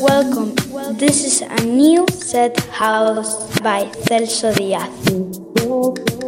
Welcome. This is a new set house by Celso Díaz.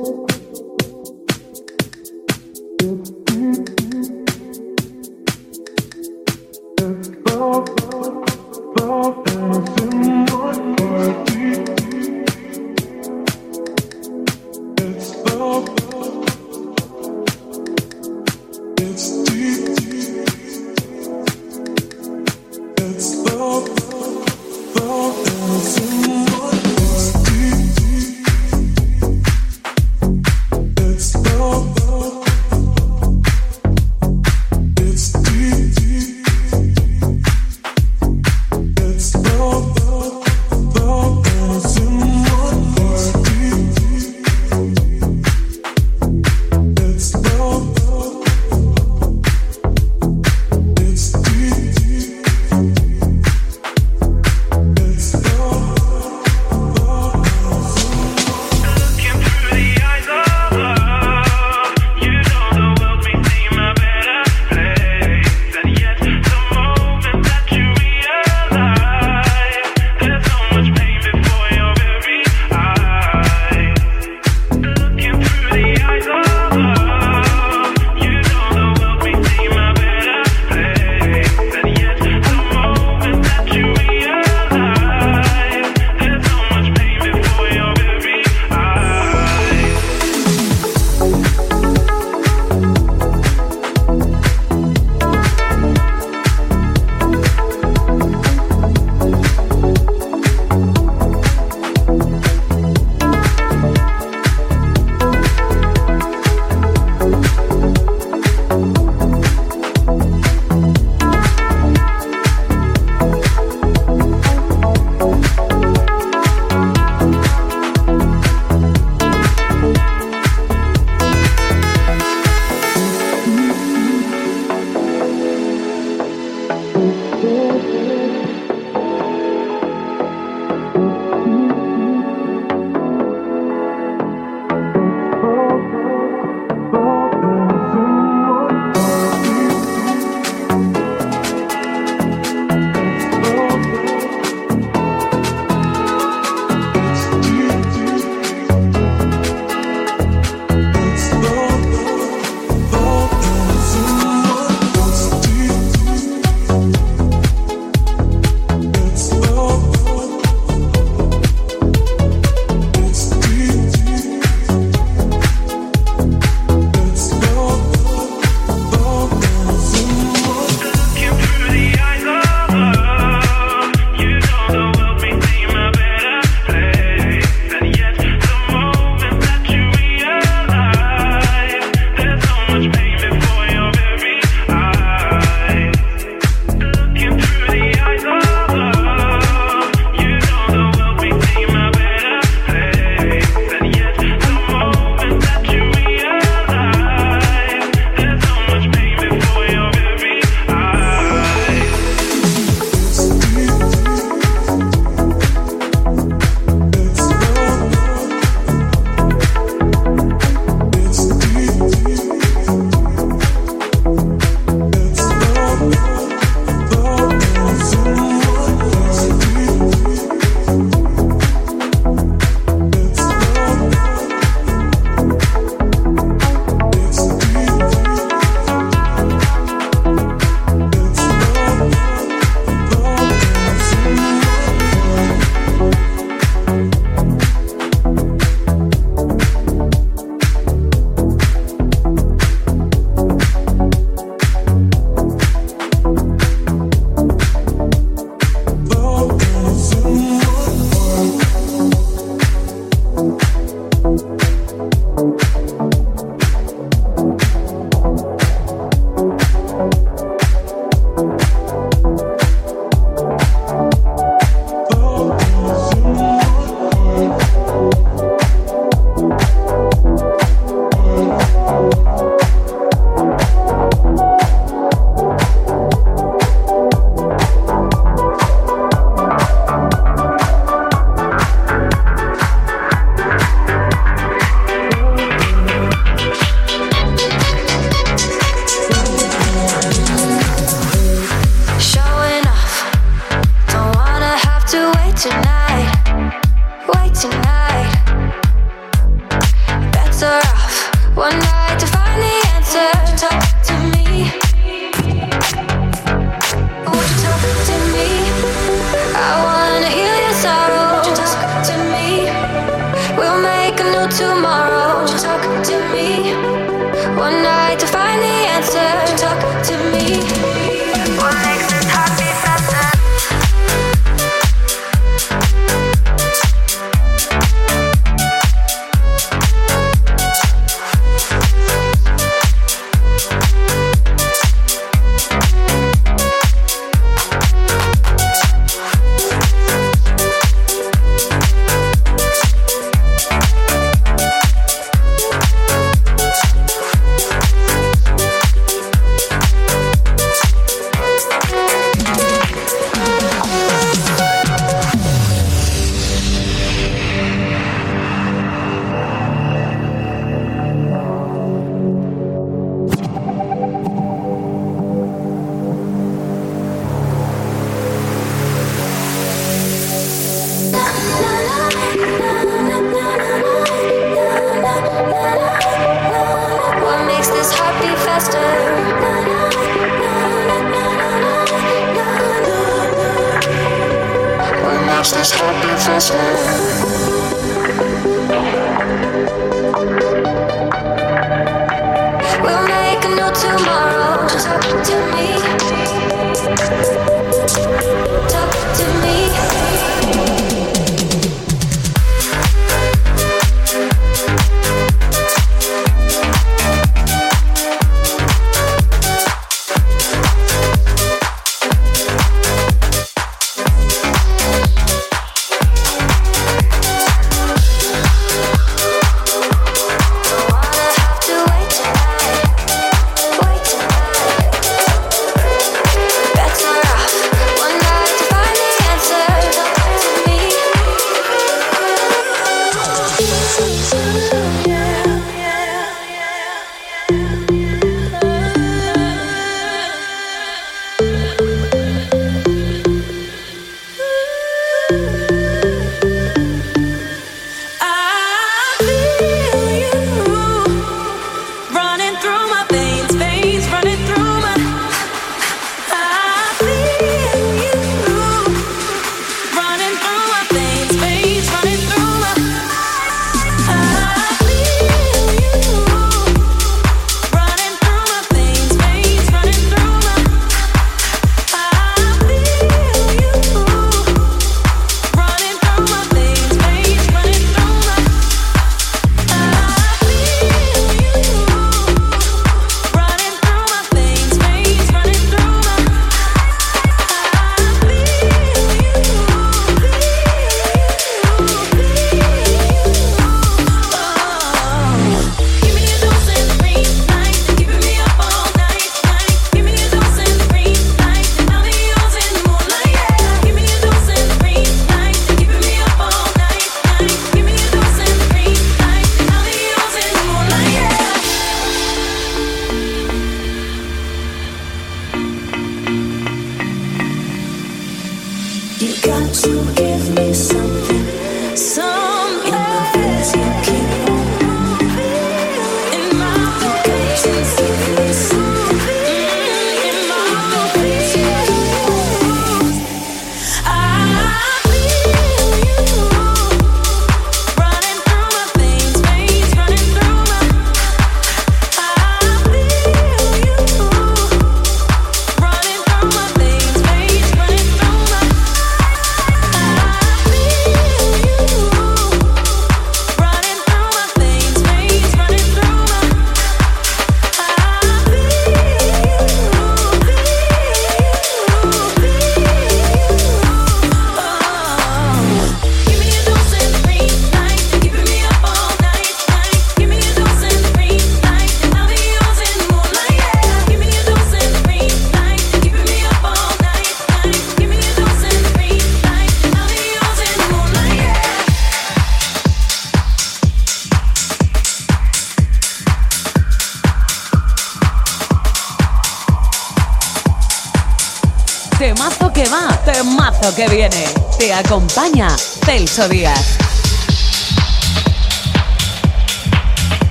Que viene. Te acompaña Celso Díaz.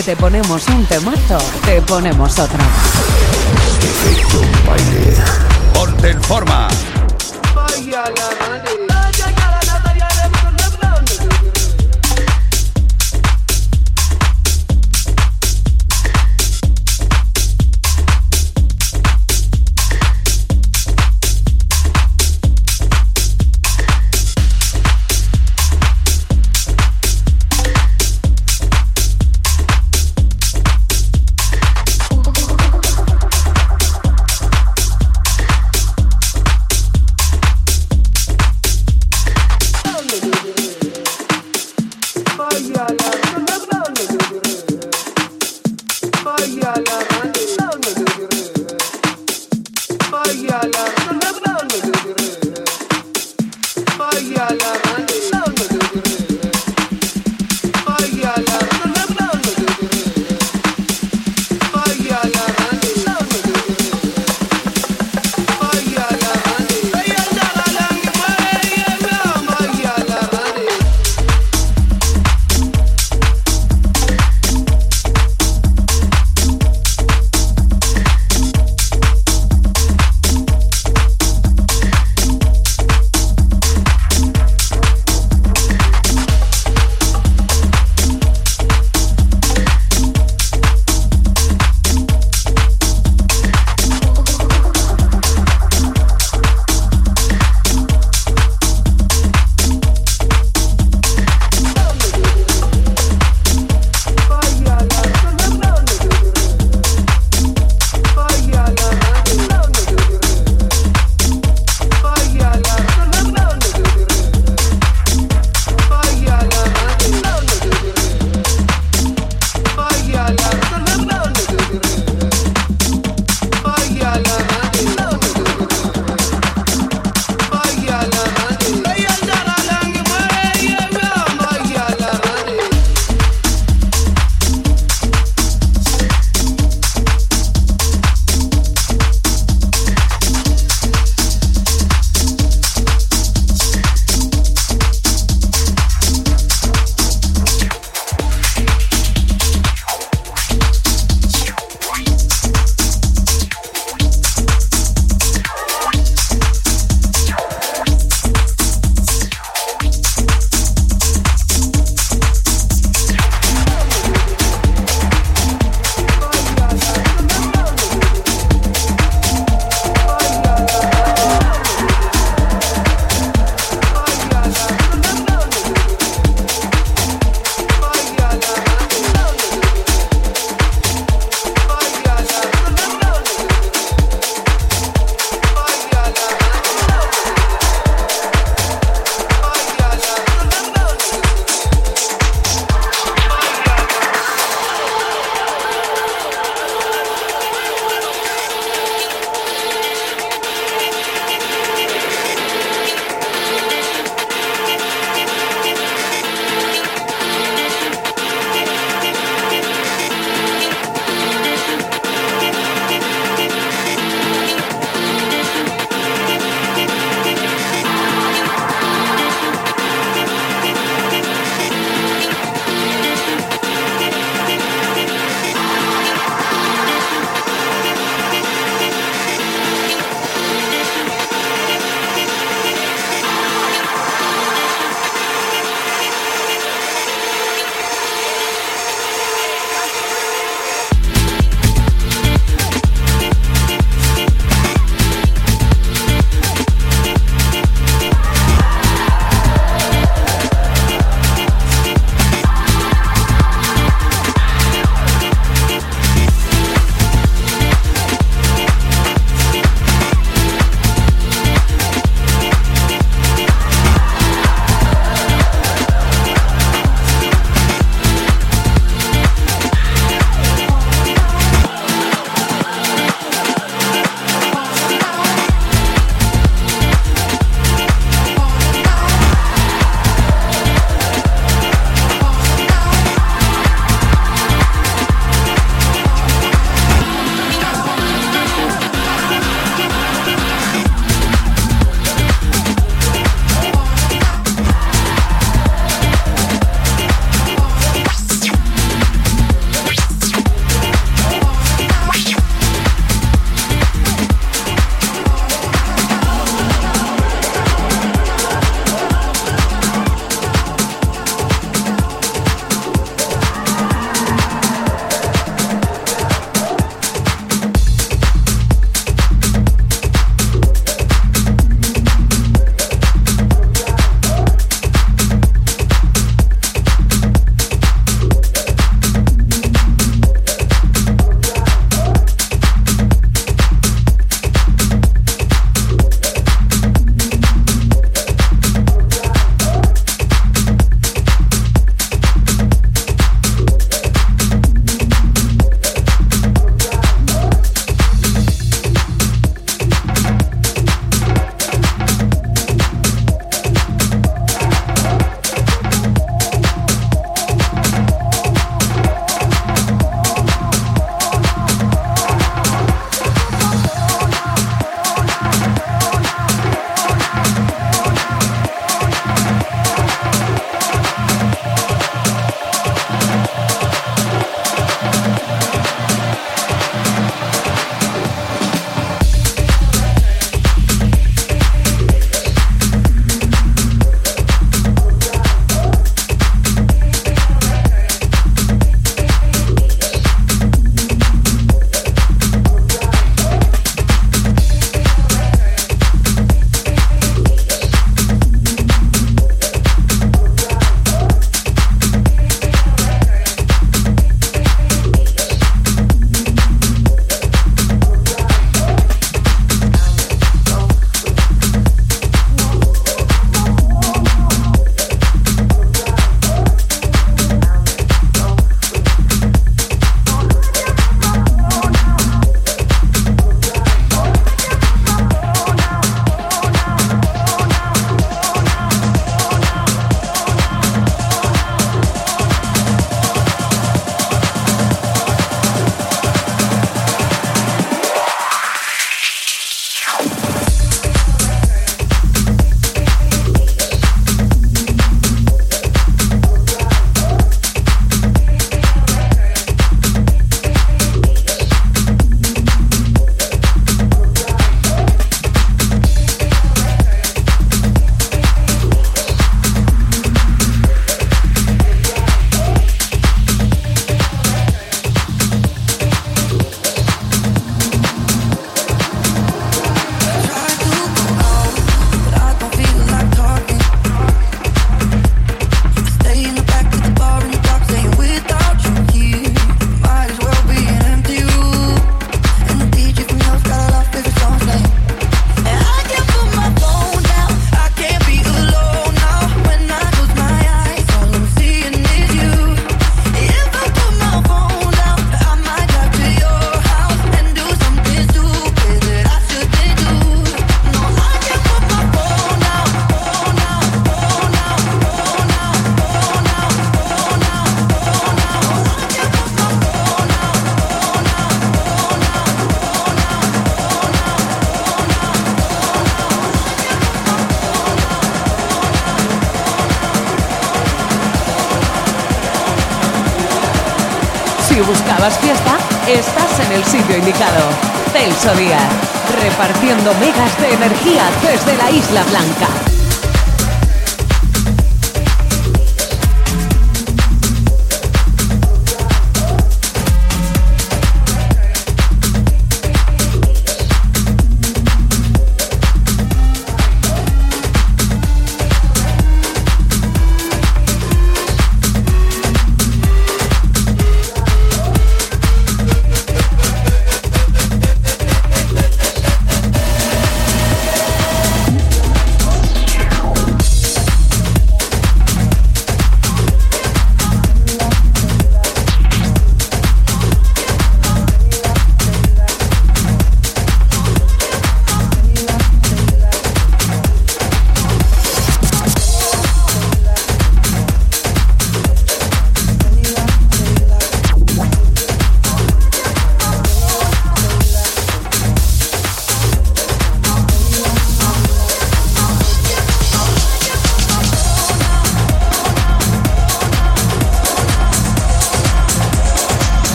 que te ponemos un temazo, te ponemos otro. Efecto baile. Ponte en forma. Fiesta, estás en el sitio indicado. Celso Díaz, repartiendo megas de energía desde la Isla Blanca.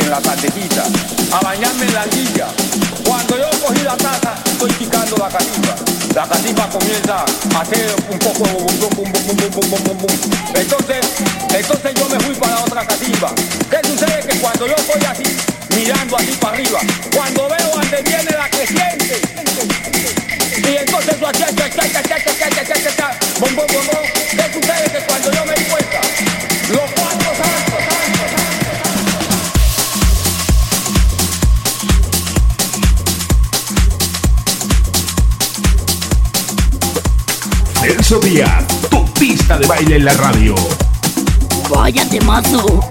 en la tardecita, a bañarme en la anguilla. Cuando yo cogí la taza, estoy picando la catipa. La catipa comienza a hacer un poco Entonces, entonces yo me fui para otra catipa. ¿Qué sucede? Que cuando yo voy así, mirando así para arriba, cuando veo donde viene la creciente, y entonces tú ¿qué sucede? Que cuando yo me Díaz, tu pista de baile en la radio. Vaya temazo.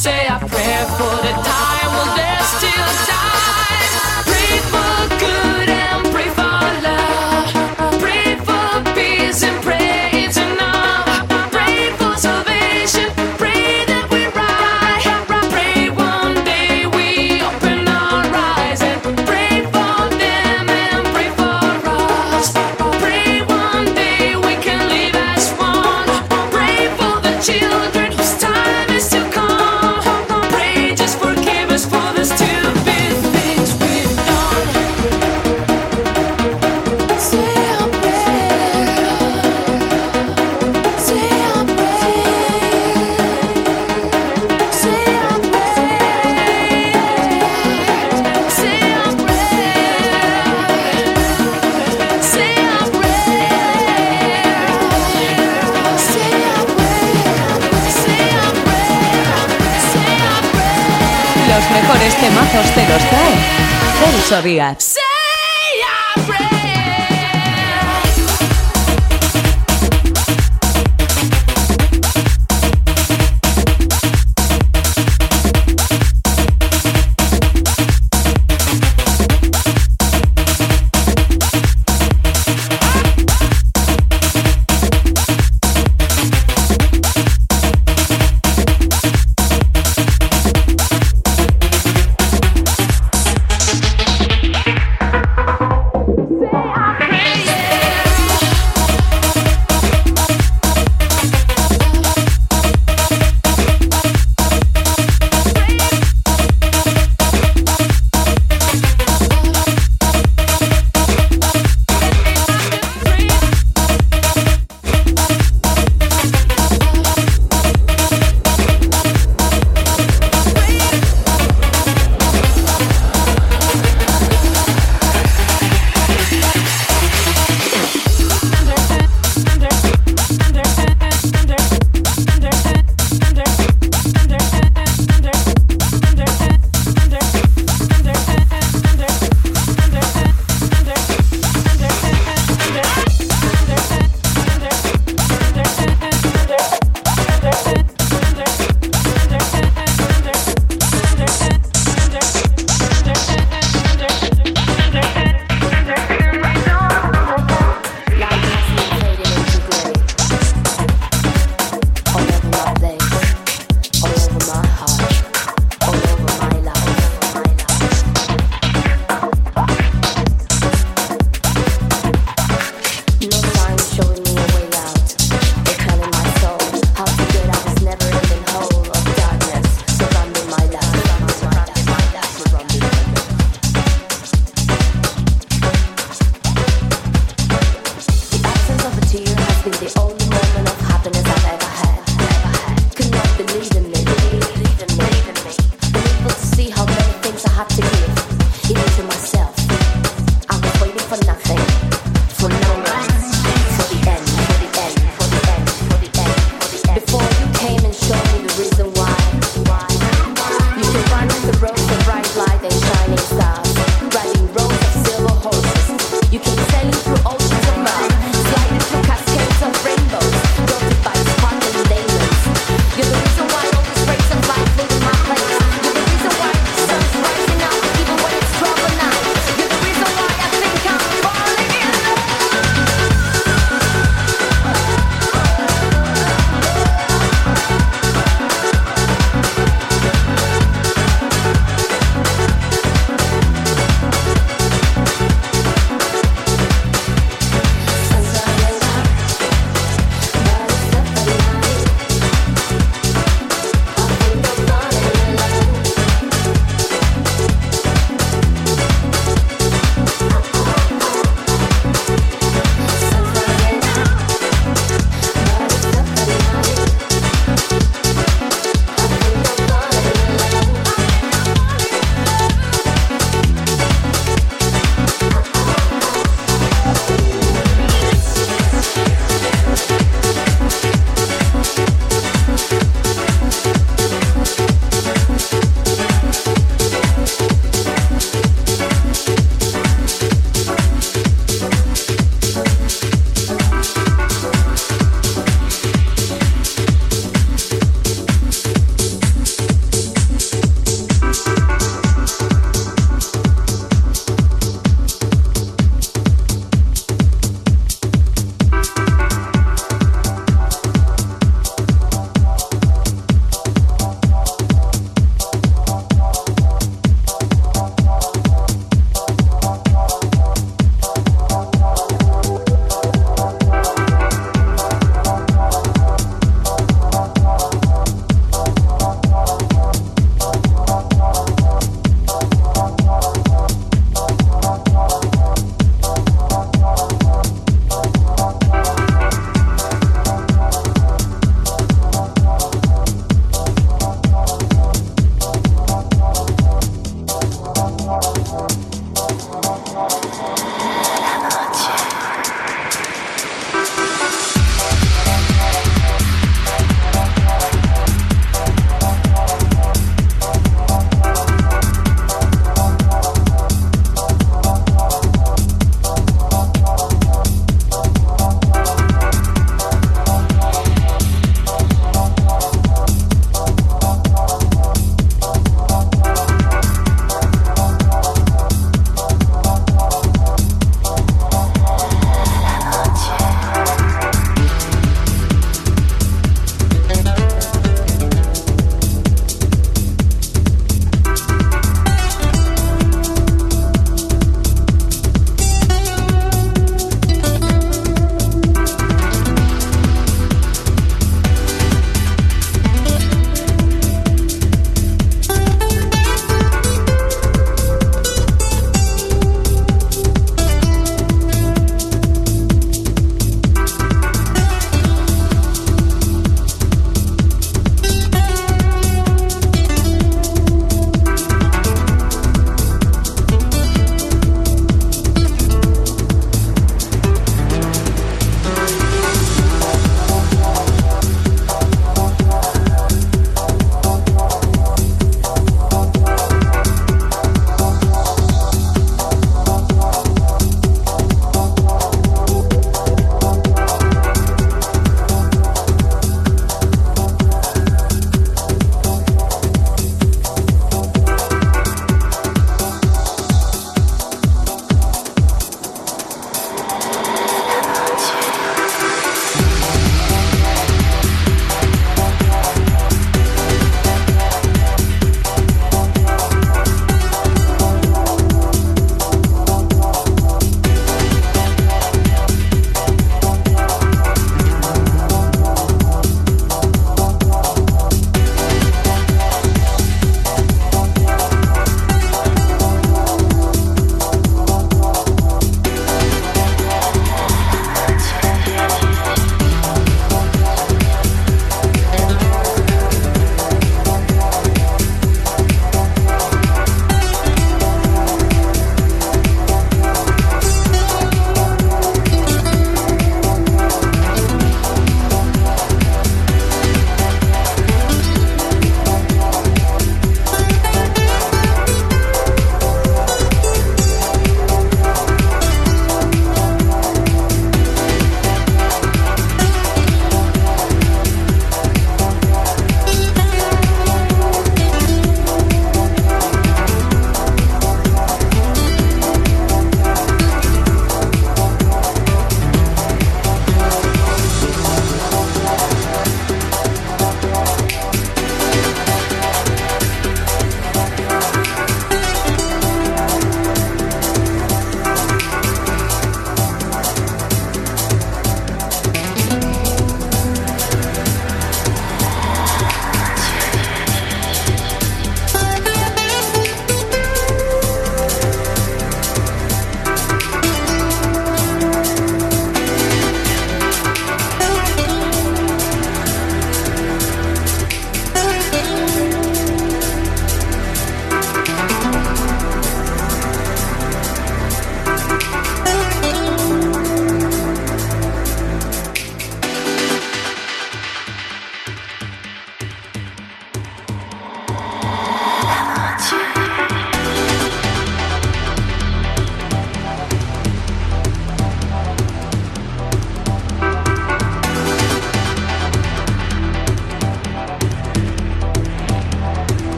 say a prayer for the time. Well, there's still time. temazos te los trae Celso Díaz.